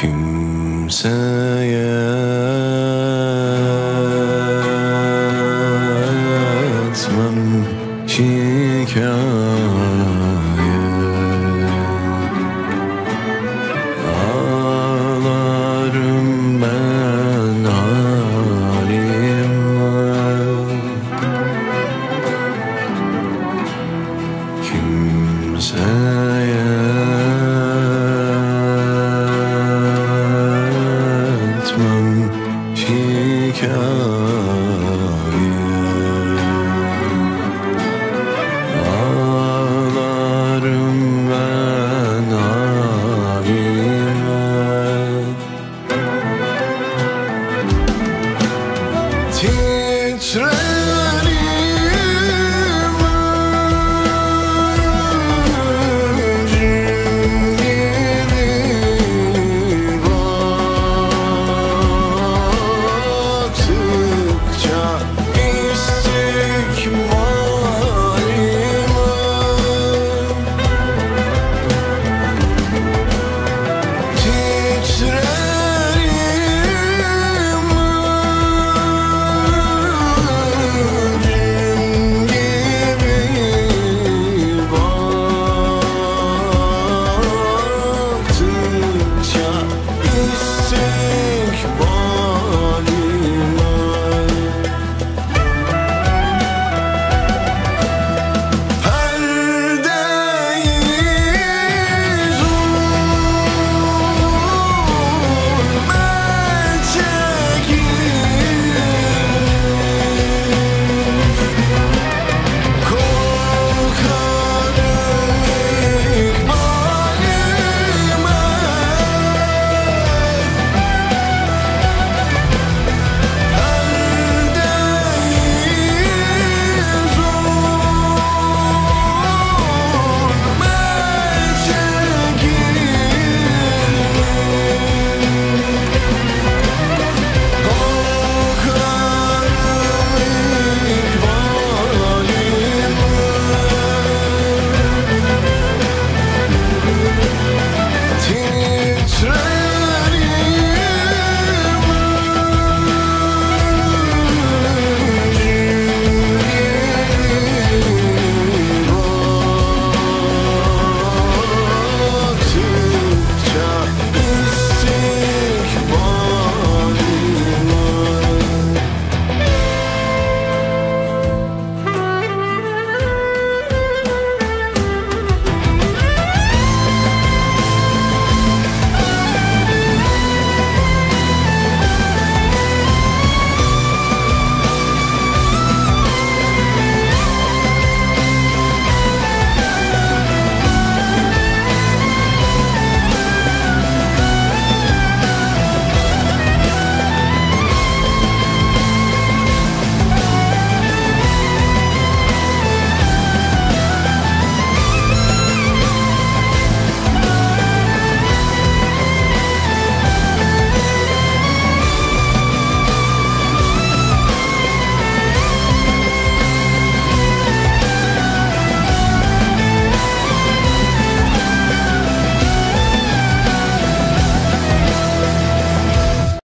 kimseye etmem şikayet etmem hikaye